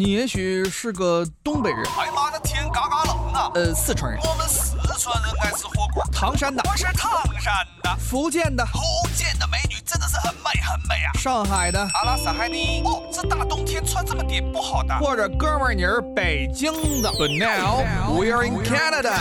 你也许是个东北人，哎妈的天嘎嘎冷啊！呃，四川人，我们四川人爱吃火锅。唐山的，我是唐山的，福建的，福建的美女真的是很美很美啊。上海的，阿拉斯海尼。哦，这大冬天穿这么点不好的。或者哥们儿你是北京的。But now we are in Canada。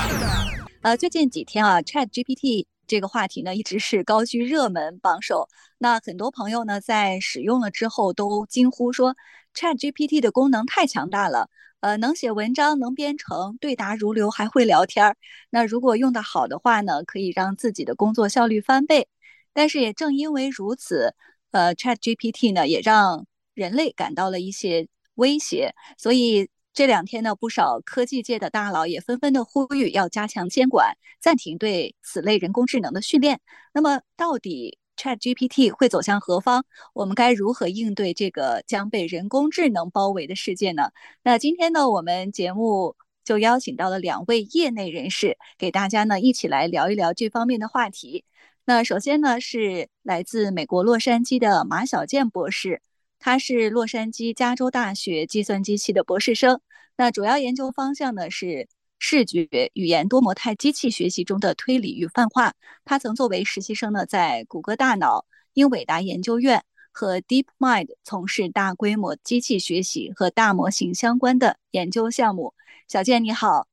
呃，最近几天啊，Chat GPT 这个话题呢一直是高居热门榜首。那很多朋友呢在使用了之后都惊呼说，Chat GPT 的功能太强大了。呃，能写文章，能编程，对答如流，还会聊天儿。那如果用得好的话呢，可以让自己的工作效率翻倍。但是也正因为如此，呃，Chat GPT 呢也让人类感到了一些威胁。所以这两天呢，不少科技界的大佬也纷纷的呼吁要加强监管，暂停对此类人工智能的训练。那么到底？ChatGPT 会走向何方？我们该如何应对这个将被人工智能包围的世界呢？那今天呢，我们节目就邀请到了两位业内人士，给大家呢一起来聊一聊这方面的话题。那首先呢是来自美国洛杉矶的马小健博士，他是洛杉矶加州大学计算机系的博士生，那主要研究方向呢是。视觉语言多模态机器学习中的推理与泛化。他曾作为实习生呢，在谷歌大脑、英伟达研究院和 DeepMind 从事大规模机器学习和大模型相关的研究项目。小健你好，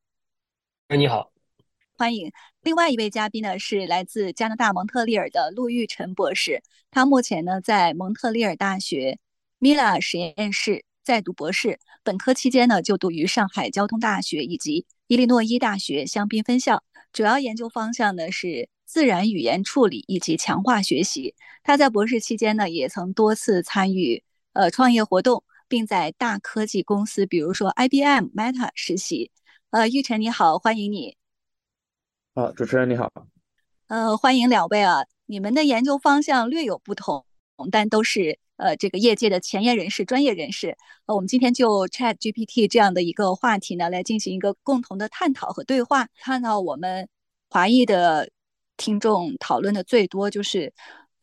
哎你好，欢迎。另外一位嘉宾呢是来自加拿大蒙特利尔的陆玉晨博士，他目前呢在蒙特利尔大学 Mila 实验室在读博士，本科期间呢就读于上海交通大学以及。伊利诺伊大学香槟分校主要研究方向呢是自然语言处理以及强化学习。他在博士期间呢也曾多次参与呃创业活动，并在大科技公司，比如说 IBM、Meta 实习。呃，玉晨你好，欢迎你。好，主持人你好。呃，欢迎两位啊，你们的研究方向略有不同，但都是。呃，这个业界的前沿人士、专业人士，呃，我们今天就 Chat GPT 这样的一个话题呢，来进行一个共同的探讨和对话。看到我们华裔的听众讨论的最多，就是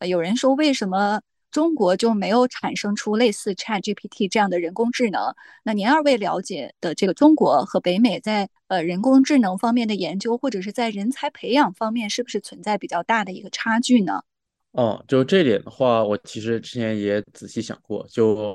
有人说，为什么中国就没有产生出类似 Chat GPT 这样的人工智能？那您二位了解的这个中国和北美在呃人工智能方面的研究，或者是在人才培养方面，是不是存在比较大的一个差距呢？哦，就这点的话，我其实之前也仔细想过。就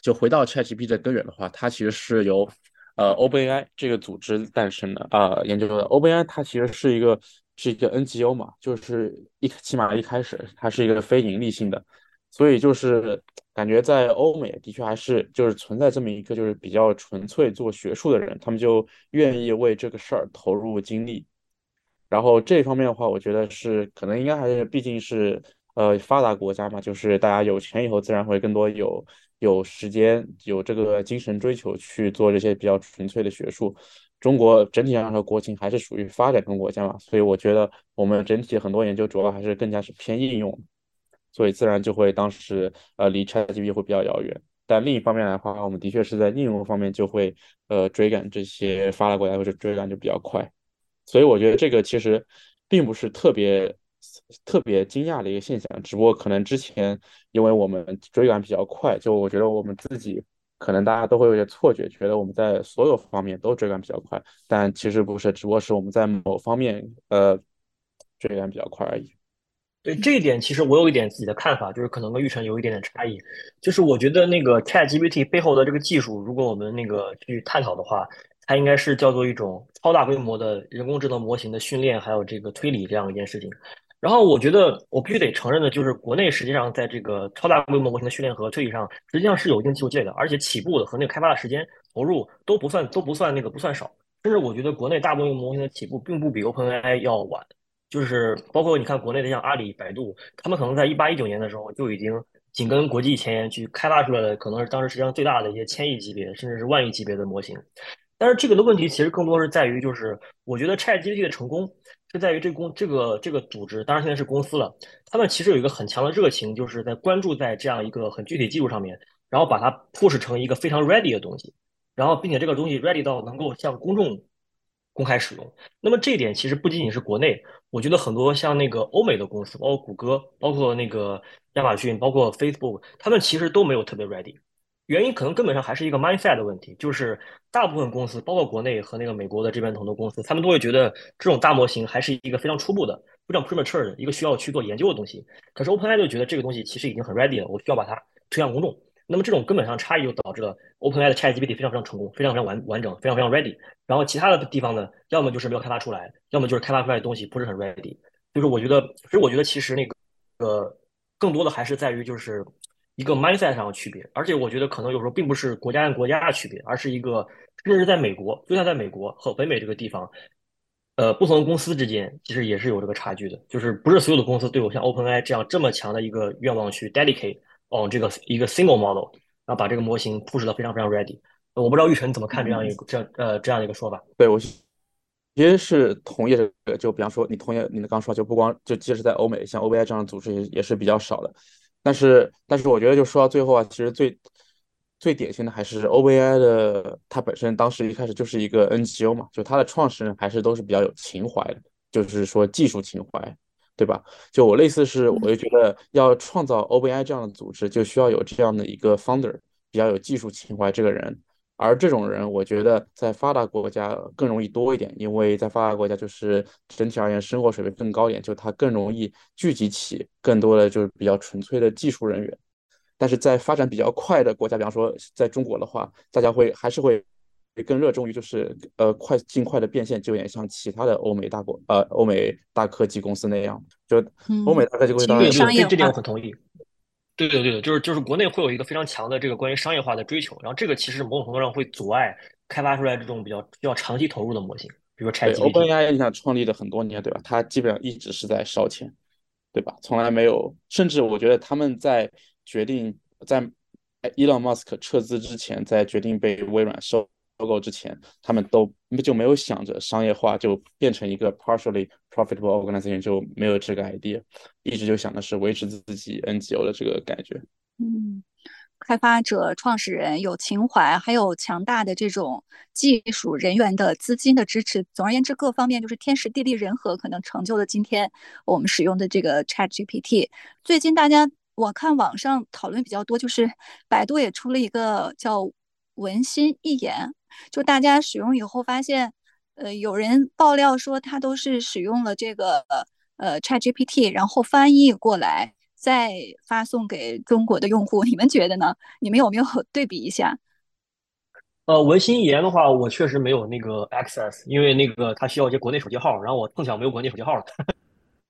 就回到 ChatGPT 的根源的话，它其实是由呃 OpenAI 这个组织诞生的啊，研究的。OpenAI 它其实是一个是一个 NGO 嘛，就是一起码一开始它是一个非盈利性的，所以就是感觉在欧美的确还是就是存在这么一个就是比较纯粹做学术的人，他们就愿意为这个事儿投入精力。然后这方面的话，我觉得是可能应该还是毕竟是呃发达国家嘛，就是大家有钱以后，自然会更多有有时间有这个精神追求去做这些比较纯粹的学术。中国整体上说，国情还是属于发展中国家嘛，所以我觉得我们整体很多研究主要还是更加是偏应用，所以自然就会当时呃离 ChatGPT 会比较遥远。但另一方面来话，我们的确是在应用方面就会呃追赶这些发达国家，或者追赶就比较快。所以我觉得这个其实并不是特别特别惊讶的一个现象，只不过可能之前因为我们追赶比较快，就我觉得我们自己可能大家都会有些错觉，觉得我们在所有方面都追赶比较快，但其实不是，只不过是我们在某方面呃追赶比较快而已。对这一点，其实我有一点自己的看法，就是可能跟玉成有一点点差异，就是我觉得那个 ChatGPT 背后的这个技术，如果我们那个去探讨的话。它应该是叫做一种超大规模的人工智能模型的训练，还有这个推理这样一件事情。然后我觉得我必须得承认的就是，国内实际上在这个超大规模模型的训练和推理上，实际上是有一定技术积累的，而且起步的和那个开发的时间投入都不算都不算那个不算少。甚至我觉得国内大部分模型的起步并不比 OpenAI 要晚，就是包括你看国内的像阿里、百度，他们可能在一八一九年的时候就已经紧跟国际前沿去开发出来的，可能是当时实际上最大的一些千亿级别甚至是万亿级别的模型。但是这个的问题其实更多是在于，就是我觉得 ChatGPT 的成功是在于这公这个这个组织，当然现在是公司了，他们其实有一个很强的热情，就是在关注在这样一个很具体技术上面，然后把它 push 成一个非常 ready 的东西，然后并且这个东西 ready 到能够向公众公开使用。那么这一点其实不仅仅是国内，我觉得很多像那个欧美的公司，包括谷歌，包括那个亚马逊，包括 Facebook，他们其实都没有特别 ready。原因可能根本上还是一个 mindset 的问题，就是大部分公司，包括国内和那个美国的这边很多公司，他们都会觉得这种大模型还是一个非常初步的、非常 premature 的一个需要去做研究的东西。可是 OpenAI 就觉得这个东西其实已经很 ready 了，我需要把它推向公众。那么这种根本上差异就导致了 OpenAI 的 ChatGPT 非常非常成功，非常非常完完整，非常非常 ready。然后其他的地方呢，要么就是没有开发出来，要么就是开发出来的东西不是很 ready。就是我觉得，所以我觉得其实那个呃，更多的还是在于就是一个 mindset 上的区别。而且我觉得可能有时候并不是国家跟国家的区别，而是一个甚至是在美国，就像在美国和北美这个地方，呃，不同的公司之间其实也是有这个差距的。就是不是所有的公司都有像 OpenAI 这样这么强的一个愿望去 dedicate。哦，这个一个 single model，然后把这个模型 push 的非常非常 ready。我不知道玉成怎么看这样一个这呃这样的一个说法。对我其实是同意这个，就比方说你同意你的刚说，就不光就即使在欧美，像 OBI 这样的组织也也是比较少的。但是但是我觉得就说到最后啊，其实最最典型的还是 OBI 的，它本身当时一开始就是一个 NGO 嘛，就它的创始人还是都是比较有情怀的，就是说技术情怀。对吧？就我类似是，我就觉得要创造 OBI 这样的组织，就需要有这样的一个 founder，比较有技术情怀这个人。而这种人，我觉得在发达国家更容易多一点，因为在发达国家就是整体而言生活水平更高一点，就他更容易聚集起更多的就是比较纯粹的技术人员。但是在发展比较快的国家，比方说在中国的话，大家会还是会。更热衷于就是呃快尽快的变现，就有点像其他的欧美大国呃欧美大科技公司那样，就欧美大科技公司当然对这点我很同意。对的对的，就是就是国内会有一个非常强的这个关于商业化的追求，然后这个其实某种程度上会阻碍开发出来这种比较需要长期投入的模型，比如说 ChatGPT。OpenAI 你想创立了很多年，对吧？它基本上一直是在烧钱，对吧？从来没有，甚至我觉得他们在决定在 Elon Musk 撤资之前，在决定被微软收。收购之前，他们都就没有想着商业化，就变成一个 partially profitable organization，就没有这个 idea，一直就想的是维持自己 NGO 的这个感觉。嗯，开发者、创始人有情怀，还有强大的这种技术人员的资金的支持。总而言之，各方面就是天时地利人和，可能成就了今天我们使用的这个 Chat GPT。最近大家我看网上讨论比较多，就是百度也出了一个叫文心一言。就大家使用以后发现，呃，有人爆料说他都是使用了这个呃 ChatGPT，然后翻译过来再发送给中国的用户。你们觉得呢？你们有没有 对比一下？呃，文心一言的话，我确实没有那个 access，因为那个它需要一些国内手机号，然后我碰巧没有国内手机号了，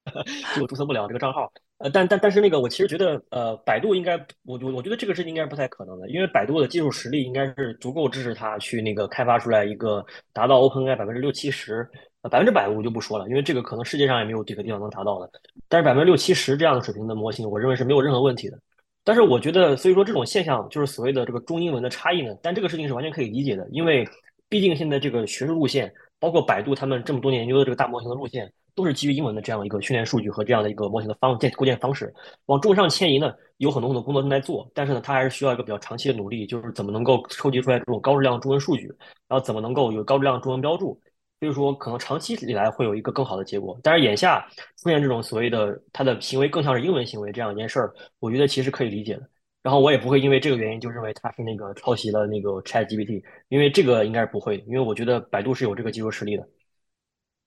就注册不了这个账号。呃，但但但是那个，我其实觉得，呃，百度应该，我我我觉得这个事情应该是不太可能的，因为百度的技术实力应该是足够支持它去那个开发出来一个达到 OpenAI 百分之六七十，呃，百分之百我就不说了，因为这个可能世界上也没有几个地方能达到的。但是百分之六七十这样的水平的模型，我认为是没有任何问题的。但是我觉得，所以说这种现象就是所谓的这个中英文的差异呢，但这个事情是完全可以理解的，因为毕竟现在这个学术路线，包括百度他们这么多年研究的这个大模型的路线。都是基于英文的这样一个训练数据和这样的一个模型的方建构建方式，往中上迁移呢，有很多很多工作正在做，但是呢，它还是需要一个比较长期的努力，就是怎么能够收集出来这种高质量中文数据，然后怎么能够有高质量中文标注，所以说可能长期以来会有一个更好的结果。但是眼下出现这种所谓的他的行为更像是英文行为这样一件事儿，我觉得其实可以理解的。然后我也不会因为这个原因就认为他是那个抄袭了那个 ChatGPT，因为这个应该是不会，因为我觉得百度是有这个技术实力的。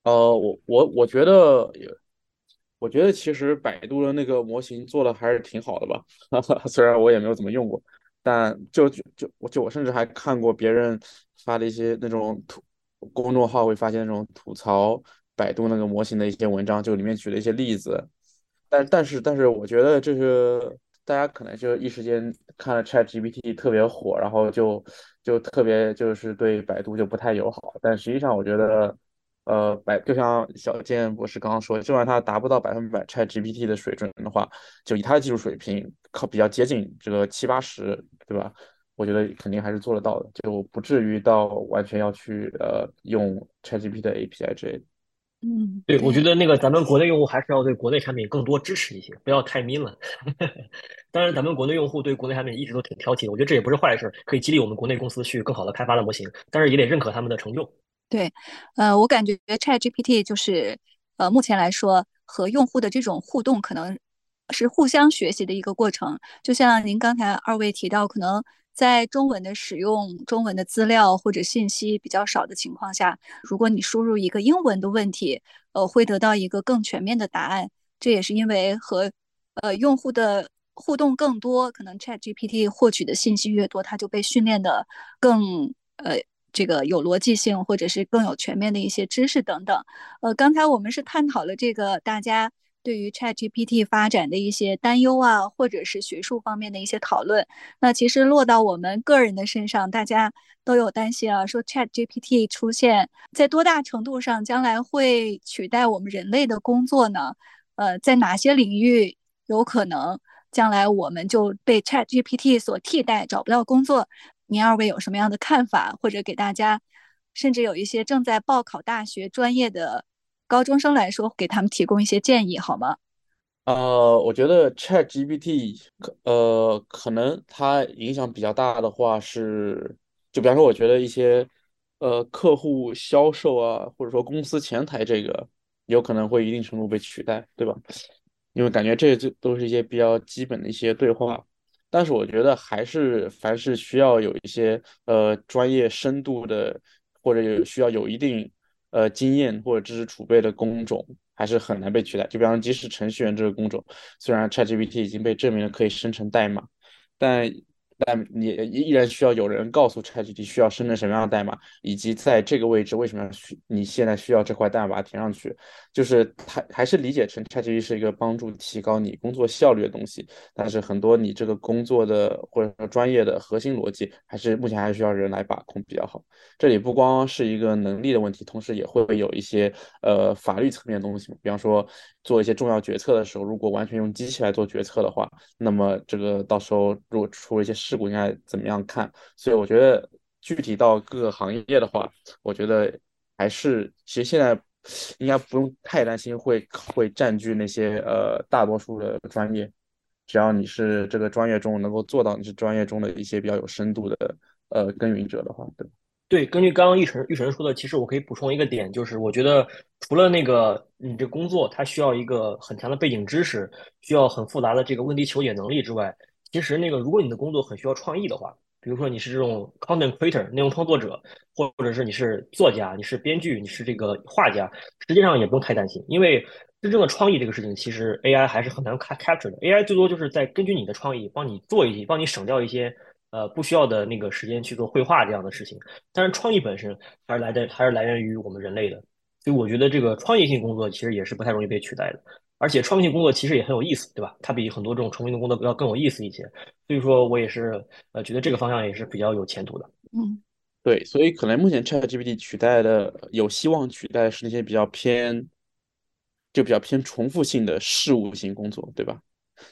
呃，我我我觉得，我觉得其实百度的那个模型做的还是挺好的吧，虽然我也没有怎么用过，但就就我就我甚至还看过别人发的一些那种吐公众号，会发现那种吐槽百度那个模型的一些文章，就里面举了一些例子，但但是但是我觉得这是大家可能就一时间看了 ChatGPT 特别火，然后就就特别就是对百度就不太友好，但实际上我觉得。呃，百就像小健博士刚刚说，就算他达不到百分百 Chat GPT 的水准的话，就以他的技术水平，靠比较接近这个七八十，对吧？我觉得肯定还是做得到的，就不至于到完全要去呃用 Chat GPT 的 API 之类的。嗯，对，我觉得那个咱们国内用户还是要对国内产品更多支持一些，不要太 mean 了。当然，咱们国内用户对国内产品一直都挺挑剔的，我觉得这也不是坏事，可以激励我们国内公司去更好的开发的模型，但是也得认可他们的成就。对，呃，我感觉 ChatGPT 就是，呃，目前来说和用户的这种互动可能是互相学习的一个过程。就像您刚才二位提到，可能在中文的使用、中文的资料或者信息比较少的情况下，如果你输入一个英文的问题，呃，会得到一个更全面的答案。这也是因为和呃用户的互动更多，可能 Chat GPT 获取的信息越多，它就被训练的更呃这个有逻辑性，或者是更有全面的一些知识等等。呃，刚才我们是探讨了这个大家。对于 ChatGPT 发展的一些担忧啊，或者是学术方面的一些讨论，那其实落到我们个人的身上，大家都有担心啊，说 ChatGPT 出现在多大程度上将来会取代我们人类的工作呢？呃，在哪些领域有可能将来我们就被 ChatGPT 所替代，找不到工作？您二位有什么样的看法？或者给大家，甚至有一些正在报考大学专业的。高中生来说，给他们提供一些建议好吗？呃，我觉得 Chat GPT 呃可能它影响比较大的话是，就比方说，我觉得一些呃客户销售啊，或者说公司前台这个，有可能会一定程度被取代，对吧？因为感觉这这都是一些比较基本的一些对话，但是我觉得还是凡是需要有一些呃专业深度的，或者有需要有一定。呃，经验或者知识储备的工种还是很难被取代。就比方说，即使程序员这个工种，虽然 ChatGPT 已经被证明了可以生成代码，但但你依然需要有人告诉 ChatGPT 需要生成什么样的代码，以及在这个位置为什么要需你现在需要这块代码把它填上去。就是它还是理解成 ChatGPT 是一个帮助提高你工作效率的东西，但是很多你这个工作的或者说专业的核心逻辑，还是目前还需要人来把控比较好。这里不光是一个能力的问题，同时也会有一些呃法律层面的东西，比方说做一些重要决策的时候，如果完全用机器来做决策的话，那么这个到时候如果出了一些事故，应该怎么样看？所以我觉得具体到各个行业的话，我觉得还是其实现在应该不用太担心会会占据那些呃大多数的专业，只要你是这个专业中能够做到你是专业中的一些比较有深度的呃耕耘者的话，对。对，根据刚刚玉成玉成说的，其实我可以补充一个点，就是我觉得除了那个你这工作它需要一个很强的背景知识，需要很复杂的这个问题求解能力之外，其实那个如果你的工作很需要创意的话，比如说你是这种 content creator 内容创作者，或或者是你是作家，你是编剧，你是这个画家，实际上也不用太担心，因为真正的创意这个事情，其实 AI 还是很难 capture 的，AI 最多就是在根据你的创意帮你做一些，帮你省掉一些。呃，不需要的那个时间去做绘画这样的事情，但是创意本身还是来的，还是来源于我们人类的，所以我觉得这个创业性工作其实也是不太容易被取代的，而且创意性工作其实也很有意思，对吧？它比很多这种重复性的工作要更有意思一些，所以说我也是呃觉得这个方向也是比较有前途的。嗯，对，所以可能目前 ChatGPT 取代的有希望取代是那些比较偏，就比较偏重复性的事务性工作，对吧？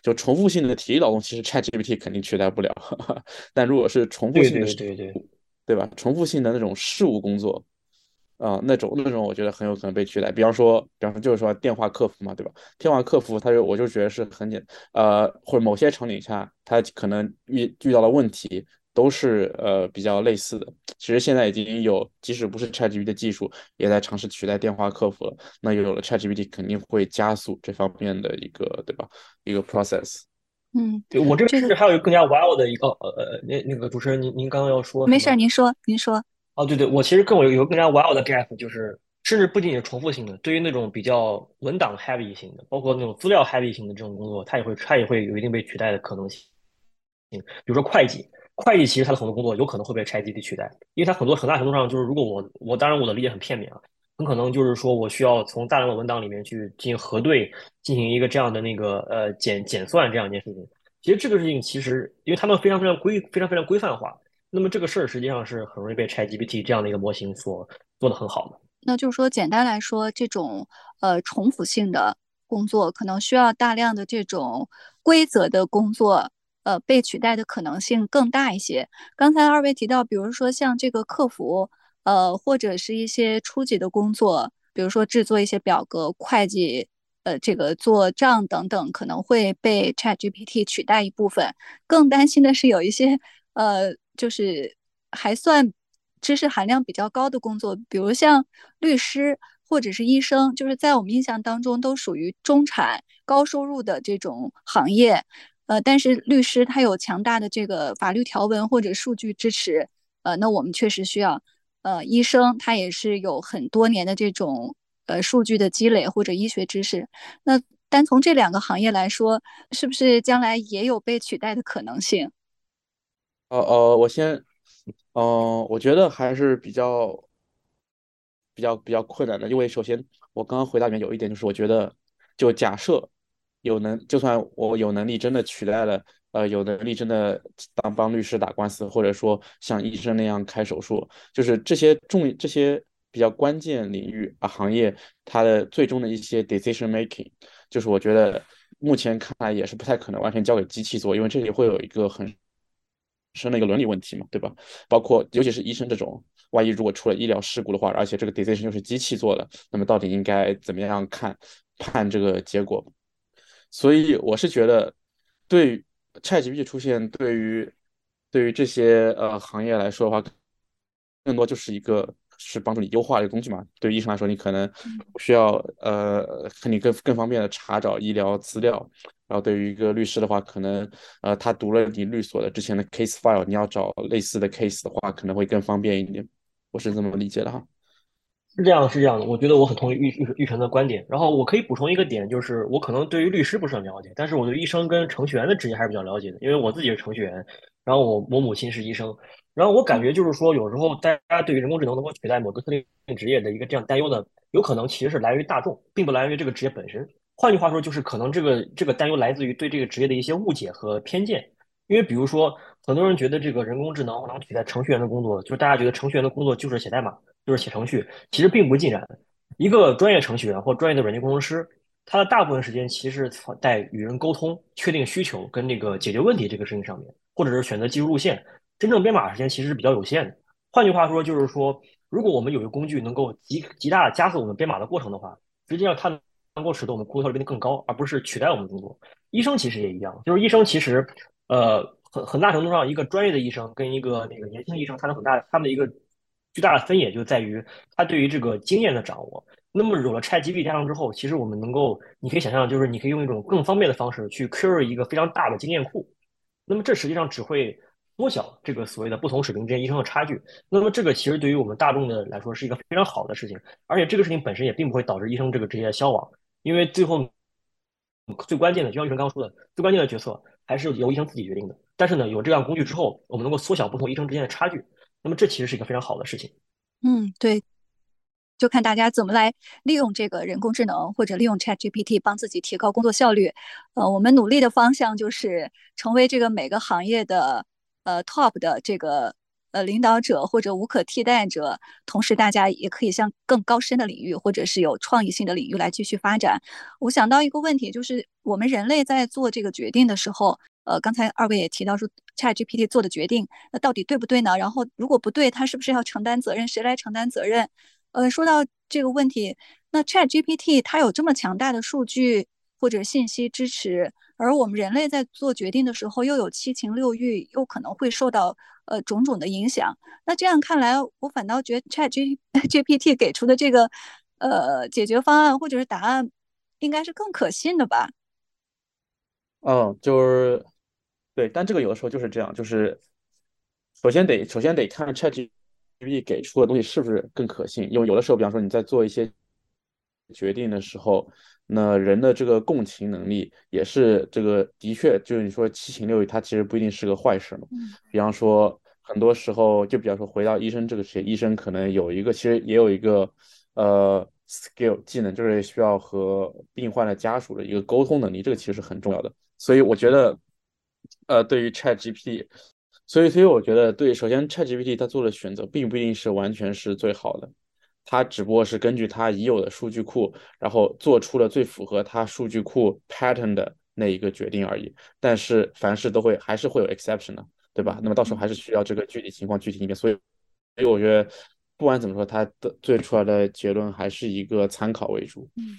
就重复性的体力劳动，其实 ChatGPT 肯定取代不了。但如果是重复性的，对对对对，对吧？重复性的那种事务工作，啊，那种那种，我觉得很有可能被取代。比方说，比方说就是说电话客服嘛，对吧？电话客服，他就我就觉得是很简，呃，或者某些场景下，他可能遇遇到了问题。都是呃比较类似的，其实现在已经有，即使不是 ChatGPT 的技术，也在尝试取代电话客服了。那有了 ChatGPT，肯定会加速这方面的一个，对吧？一个 process。嗯，对我这边甚至还有一个更加 wild 的一个，呃，那那个主持人，您您刚刚要说？没事，您说，您说。哦，对对，我其实跟我有有个更加 wild 的 gap，就是甚至不仅仅是重复性的，对于那种比较文档 heavy 型的，包括那种资料 heavy 型的这种工作，它也会它也会有一定被取代的可能性。嗯，比如说会计。会计其实它的很多工作有可能会被 ChatGPT 取代，因为它很多很大程度上就是，如果我我当然我的理解很片面啊，很可能就是说我需要从大量的文档里面去进行核对，进行一个这样的那个呃减减算这样一件事情。其实这个事情其实因为他们非常非常规非常非常规范化，那么这个事儿实际上是很容易被 ChatGPT 这样的一个模型所做的很好的。那就是说，简单来说，这种呃重复性的工作可能需要大量的这种规则的工作。呃，被取代的可能性更大一些。刚才二位提到，比如说像这个客服，呃，或者是一些初级的工作，比如说制作一些表格、会计，呃，这个做账等等，可能会被 ChatGPT 取代一部分。更担心的是，有一些呃，就是还算知识含量比较高的工作，比如像律师或者是医生，就是在我们印象当中都属于中产高收入的这种行业。呃，但是律师他有强大的这个法律条文或者数据支持，呃，那我们确实需要。呃，医生他也是有很多年的这种呃数据的积累或者医学知识。那单从这两个行业来说，是不是将来也有被取代的可能性？呃呃，我先，嗯，我觉得还是比较比较比较困难的，因为首先我刚刚回答里面有一点就是，我觉得就假设有能，就算我有能力真的取代了。呃，有能力真的当帮律师打官司，或者说像医生那样开手术，就是这些重这些比较关键领域啊行业，它的最终的一些 decision making，就是我觉得目前看来也是不太可能完全交给机器做，因为这里会有一个很深的一个伦理问题嘛，对吧？包括尤其是医生这种，万一如果出了医疗事故的话，而且这个 decision 又是机器做的，那么到底应该怎么样看判这个结果？所以我是觉得对。ChatGPT 出现对于对于这些呃行业来说的话，更多就是一个是帮助你优化的一个工具嘛。对于医生来说，你可能需要呃，你更更方便的查找医疗资料。然后对于一个律师的话，可能呃他读了你律所的之前的 case file，你要找类似的 case 的话，可能会更方便一点。我是这么理解的哈。是这样，是这样的。我觉得我很同意玉玉玉成的观点。然后我可以补充一个点，就是我可能对于律师不是很了解，但是我对医生跟程序员的职业还是比较了解的，因为我自己是程序员，然后我我母亲是医生，然后我感觉就是说，有时候大家对于人工智能能够取代某个特定职业的一个这样担忧呢，有可能其实是来源于大众，并不来源于这个职业本身。换句话说，就是可能这个这个担忧来自于对这个职业的一些误解和偏见。因为比如说，很多人觉得这个人工智能能取代程序员的工作，就是大家觉得程序员的工作就是写代码。就是写程序，其实并不尽然。一个专业程序员或专业的软件工程师，他的大部分时间其实在与人沟通、确定需求跟那个解决问题这个事情上面，或者是选择技术路线。真正编码时间其实是比较有限的。换句话说，就是说，如果我们有一个工具能够极极大的加速我们编码的过程的话，实际上它能够使得我们工作效率变得更高，而不是取代我们的工作。医生其实也一样，就是医生其实，呃，很很大程度上，一个专业的医生跟一个那个年轻医生，他的很大他们的一个。巨大的分野就在于他对于这个经验的掌握。那么有了 ChatGPT 加上之后，其实我们能够，你可以想象，就是你可以用一种更方便的方式去 query 一个非常大的经验库。那么这实际上只会缩小这个所谓的不同水平之间医生的差距。那么这个其实对于我们大众的来说是一个非常好的事情，而且这个事情本身也并不会导致医生这个职业消亡，因为最后最关键的，就像医生刚刚说的，最关键的决策还是由医生自己决定的。但是呢，有这样工具之后，我们能够缩小不同医生之间的差距。那么这其实是一个非常好的事情。嗯，对，就看大家怎么来利用这个人工智能，或者利用 ChatGPT 帮自己提高工作效率。呃，我们努力的方向就是成为这个每个行业的呃 top 的这个呃领导者或者无可替代者。同时，大家也可以向更高深的领域或者是有创意性的领域来继续发展。我想到一个问题，就是我们人类在做这个决定的时候。呃，刚才二位也提到说，ChatGPT 做的决定，那到底对不对呢？然后如果不对，它是不是要承担责任？谁来承担责任？呃，说到这个问题，那 ChatGPT 它有这么强大的数据或者信息支持，而我们人类在做决定的时候又有七情六欲，又可能会受到呃种种的影响。那这样看来，我反倒觉得 ChatGPT 给出的这个呃解决方案或者是答案，应该是更可信的吧？嗯，就是。对，但这个有的时候就是这样，就是首先得首先得看 ChatGPT 给出的东西是不是更可信，因为有的时候，比方说你在做一些决定的时候，那人的这个共情能力也是这个的确就是你说七情六欲，它其实不一定是个坏事嘛。比方说很多时候，就比方说回到医生这个职业，医生可能有一个其实也有一个呃 skill 技能，就是需要和病患的家属的一个沟通能力，这个其实是很重要的。所以我觉得。呃，对于 ChatGPT，所以所以我觉得，对，首先 ChatGPT 它做的选择并不一定是完全是最好的，它只不过是根据它已有的数据库，然后做出了最符合它数据库 pattern 的那一个决定而已。但是凡事都会还是会有 exception 的，对吧？那么到时候还是需要这个具体情况具体一遍。所以，所以我觉得不管怎么说，它的最出来的结论还是一个参考为主。嗯。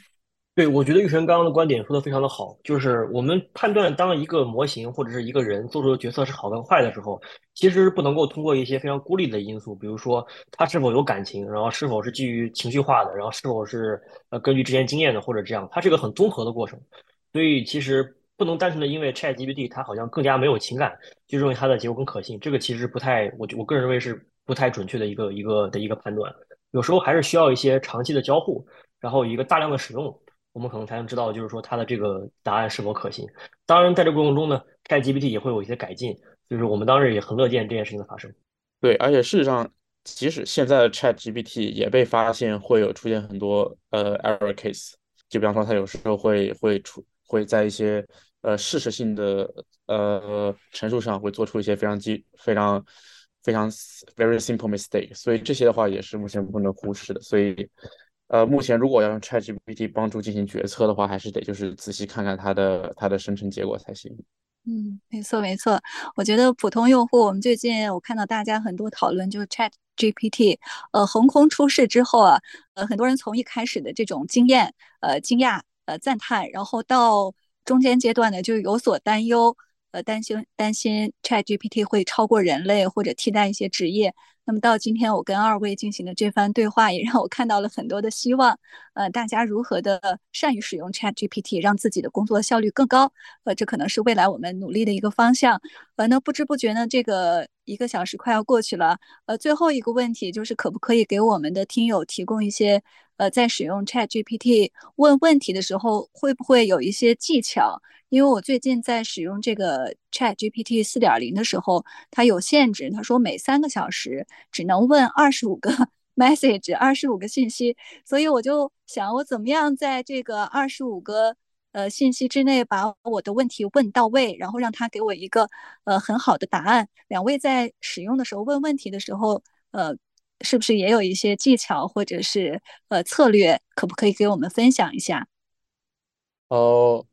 对，我觉得玉成刚刚的观点说的非常的好，就是我们判断当一个模型或者是一个人做出的决策是好跟坏的时候，其实不能够通过一些非常孤立的因素，比如说他是否有感情，然后是否是基于情绪化的，然后是否是呃根据之前经验的或者这样，它是一个很综合的过程。所以其实不能单纯的因为 ChatGPT 它好像更加没有情感，就认为它的结果更可信。这个其实不太，我我个人认为是不太准确的一个一个的一个判断。有时候还是需要一些长期的交互，然后一个大量的使用，我们可能才能知道，就是说它的这个答案是否可信。当然，在这过程中呢，ChatGPT 也会有一些改进，就是我们当时也很乐见这件事情的发生。对，而且事实上，即使现在的 ChatGPT 也被发现会有出现很多呃 error case，就比方说它有时候会会出会在一些呃事实性的呃陈述上会做出一些非常基非常非常 very simple mistake，所以这些的话也是目前不能忽视的。所以呃，目前如果要用 ChatGPT 帮助进行决策的话，还是得就是仔细看看它的它的生成结果才行。嗯，没错没错，我觉得普通用户，我们最近我看到大家很多讨论，就是 Chat GPT，呃，横空出世之后啊，呃，很多人从一开始的这种惊艳、呃惊讶、呃赞叹，然后到中间阶段呢，就有所担忧，呃，担心担心 Chat GPT 会超过人类或者替代一些职业。那么到今天我跟二位进行的这番对话，也让我看到了很多的希望。呃，大家如何的善于使用 Chat GPT，让自己的工作效率更高？呃，这可能是未来我们努力的一个方向。呃，那不知不觉呢，这个一个小时快要过去了。呃，最后一个问题就是，可不可以给我们的听友提供一些，呃，在使用 Chat GPT 问问题的时候，会不会有一些技巧？因为我最近在使用这个 Chat GPT 四点零的时候，它有限制，他说每三个小时只能问二十五个 message，二十五个信息，所以我就想，我怎么样在这个二十五个呃信息之内把我的问题问到位，然后让他给我一个呃很好的答案。两位在使用的时候问问题的时候，呃，是不是也有一些技巧或者是呃策略，可不可以给我们分享一下？哦。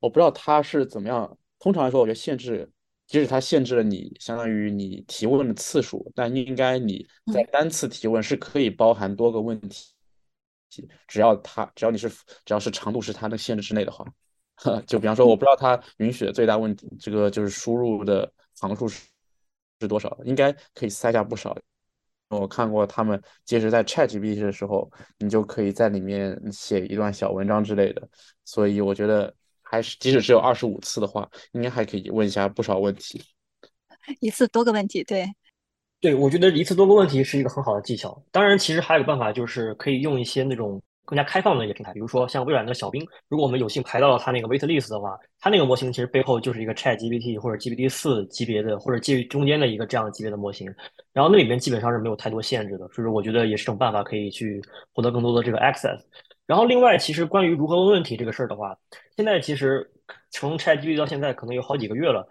我不知道他是怎么样。通常来说，我觉得限制，即使它限制了你相当于你提问的次数，但应该你在单次提问是可以包含多个问题，只要它只要你是只要是长度是它的限制之内的话，就比方说，我不知道它允许的最大问题，这个就是输入的行数是是多少，应该可以塞下不少。我看过他们，即使在 ChatGPT 的时候，你就可以在里面写一段小文章之类的，所以我觉得。还是即使只有二十五次的话，应该还可以问一下不少问题。一次多个问题，对，对，我觉得一次多个问题是一个很好的技巧。当然，其实还有个办法，就是可以用一些那种更加开放的一些平台，比如说像微软的小冰。如果我们有幸排到了它那个 waitlist 的话，它那个模型其实背后就是一个 ChatGPT 或者 GPT 四级别的，或者介于中间的一个这样级别的模型。然后那里面基本上是没有太多限制的，所以说我觉得也是种办法，可以去获得更多的这个 access。然后另外，其实关于如何问问题这个事儿的话，现在其实从 ChatGPT 到现在可能有好几个月了，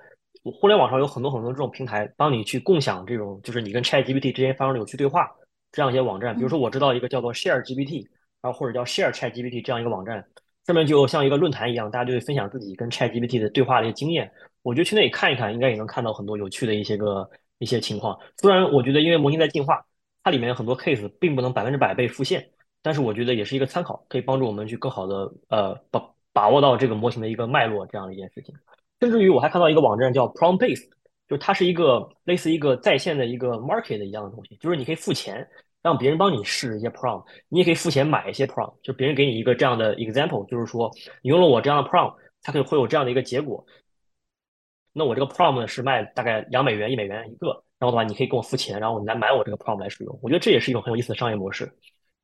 互联网上有很多很多这种平台帮你去共享这种，就是你跟 ChatGPT 之间发生的有趣对话这样一些网站。比如说我知道一个叫做 ShareGPT，然后或者叫 ShareChatGPT 这样一个网站，上面就像一个论坛一样，大家就会分享自己跟 ChatGPT 的对话的一些经验。我觉得去那里看一看，应该也能看到很多有趣的一些个一些情况。虽然我觉得因为模型在进化，它里面很多 case 并不能百分之百被复现。但是我觉得也是一个参考，可以帮助我们去更好的呃把把握到这个模型的一个脉络这样的一件事情。甚至于我还看到一个网站叫 Prompt Base，就是它是一个类似一个在线的一个 market 一样的东西，就是你可以付钱让别人帮你试一些 prompt，你也可以付钱买一些 prompt，就别人给你一个这样的 example，就是说你用了我这样的 prompt，它可以会有这样的一个结果。那我这个 prompt 是卖大概两美元一美元一个，然后的话你可以跟我付钱，然后你来买我这个 prompt 来使用。我觉得这也是一种很有意思的商业模式。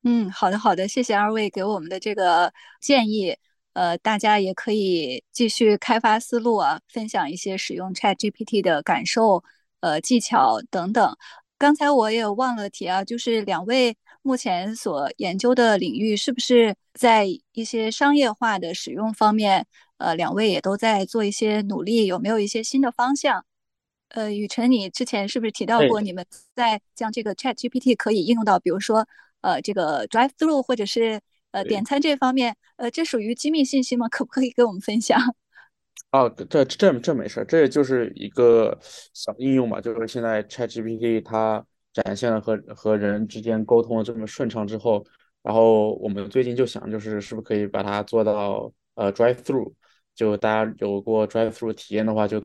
嗯，好的好的，谢谢二位给我们的这个建议。呃，大家也可以继续开发思路啊，分享一些使用 Chat GPT 的感受、呃技巧等等。刚才我也忘了提啊，就是两位目前所研究的领域是不是在一些商业化的使用方面，呃，两位也都在做一些努力，有没有一些新的方向？呃，雨辰，你之前是不是提到过，你们在将这个 Chat GPT 可以应用到，比如说？呃，这个 drive through 或者是呃点餐这方面，呃，这属于机密信息吗？可不可以跟我们分享？哦，这这这没事，这也就是一个小应用嘛。就是现在 ChatGPT 它展现了和和人之间沟通的这么顺畅之后，然后我们最近就想，就是是不是可以把它做到呃 drive through？就大家有过 drive through 体验的话，就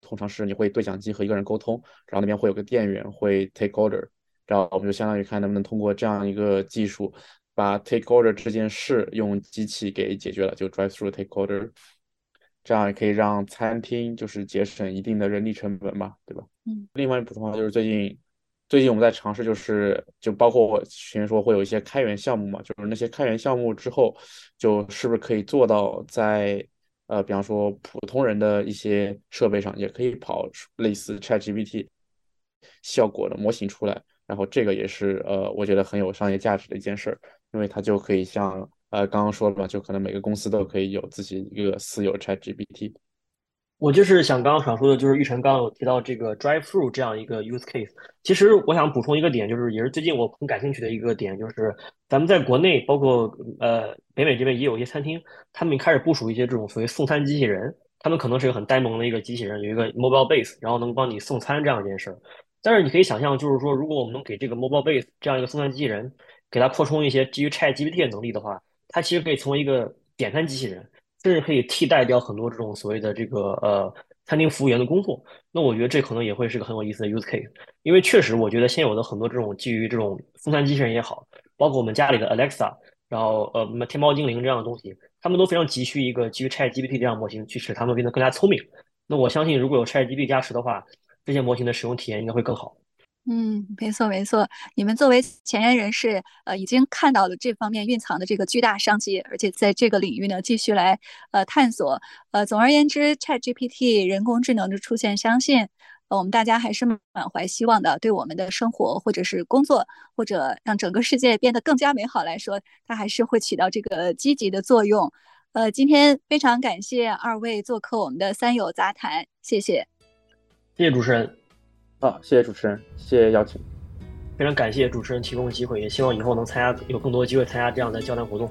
通常是你会对讲机和一个人沟通，然后那边会有个店员会 take order。然后我们就相当于看能不能通过这样一个技术，把 take order 这件事用机器给解决了，就 drive through take order。这样也可以让餐厅就是节省一定的人力成本嘛，对吧？嗯。另外补充的话就是最近，最近我们在尝试，就是就包括我前说会有一些开源项目嘛，就是那些开源项目之后，就是不是可以做到在呃，比方说普通人的一些设备上也可以跑类似 ChatGPT 效果的模型出来，然后这个也是呃，我觉得很有商业价值的一件事儿，因为它就可以像。呃，刚刚说了嘛，就可能每个公司都可以有自己一个私有 ChatGPT。我就是想刚刚想说的，就是玉成刚刚有提到这个 Drive Through 这样一个 use case。其实我想补充一个点，就是也是最近我很感兴趣的一个点，就是咱们在国内，包括呃北美这边也有一些餐厅，他们开始部署一些这种所谓送餐机器人。他们可能是一个很呆萌的一个机器人，有一个 mobile base，然后能帮你送餐这样一件事儿。但是你可以想象，就是说，如果我们能给这个 mobile base 这样一个送餐机器人，给它扩充一些基于 ChatGPT 的能力的话，它其实可以成为一个点餐机器人，甚至可以替代掉很多这种所谓的这个呃餐厅服务员的工作。那我觉得这可能也会是个很有意思的 use case，因为确实我觉得现有的很多这种基于这种送餐机器人也好，包括我们家里的 Alexa，然后呃天猫精灵这样的东西，他们都非常急需一个基于 ChatGPT 这样模型去使他们变得更加聪明。那我相信如果有 ChatGPT 加持的话，这些模型的使用体验应该会更好。嗯，没错没错。你们作为前沿人士，呃，已经看到了这方面蕴藏的这个巨大商机，而且在这个领域呢，继续来呃探索。呃，总而言之，ChatGPT 人工智能的出现，相信呃我们大家还是满怀希望的。对我们的生活或者是工作，或者让整个世界变得更加美好来说，它还是会起到这个积极的作用。呃，今天非常感谢二位做客我们的三友杂谈，谢谢，谢谢主持人。好，谢谢主持人，谢谢邀请，非常感谢主持人提供的机会，也希望以后能参加有更多机会参加这样的交谈活动。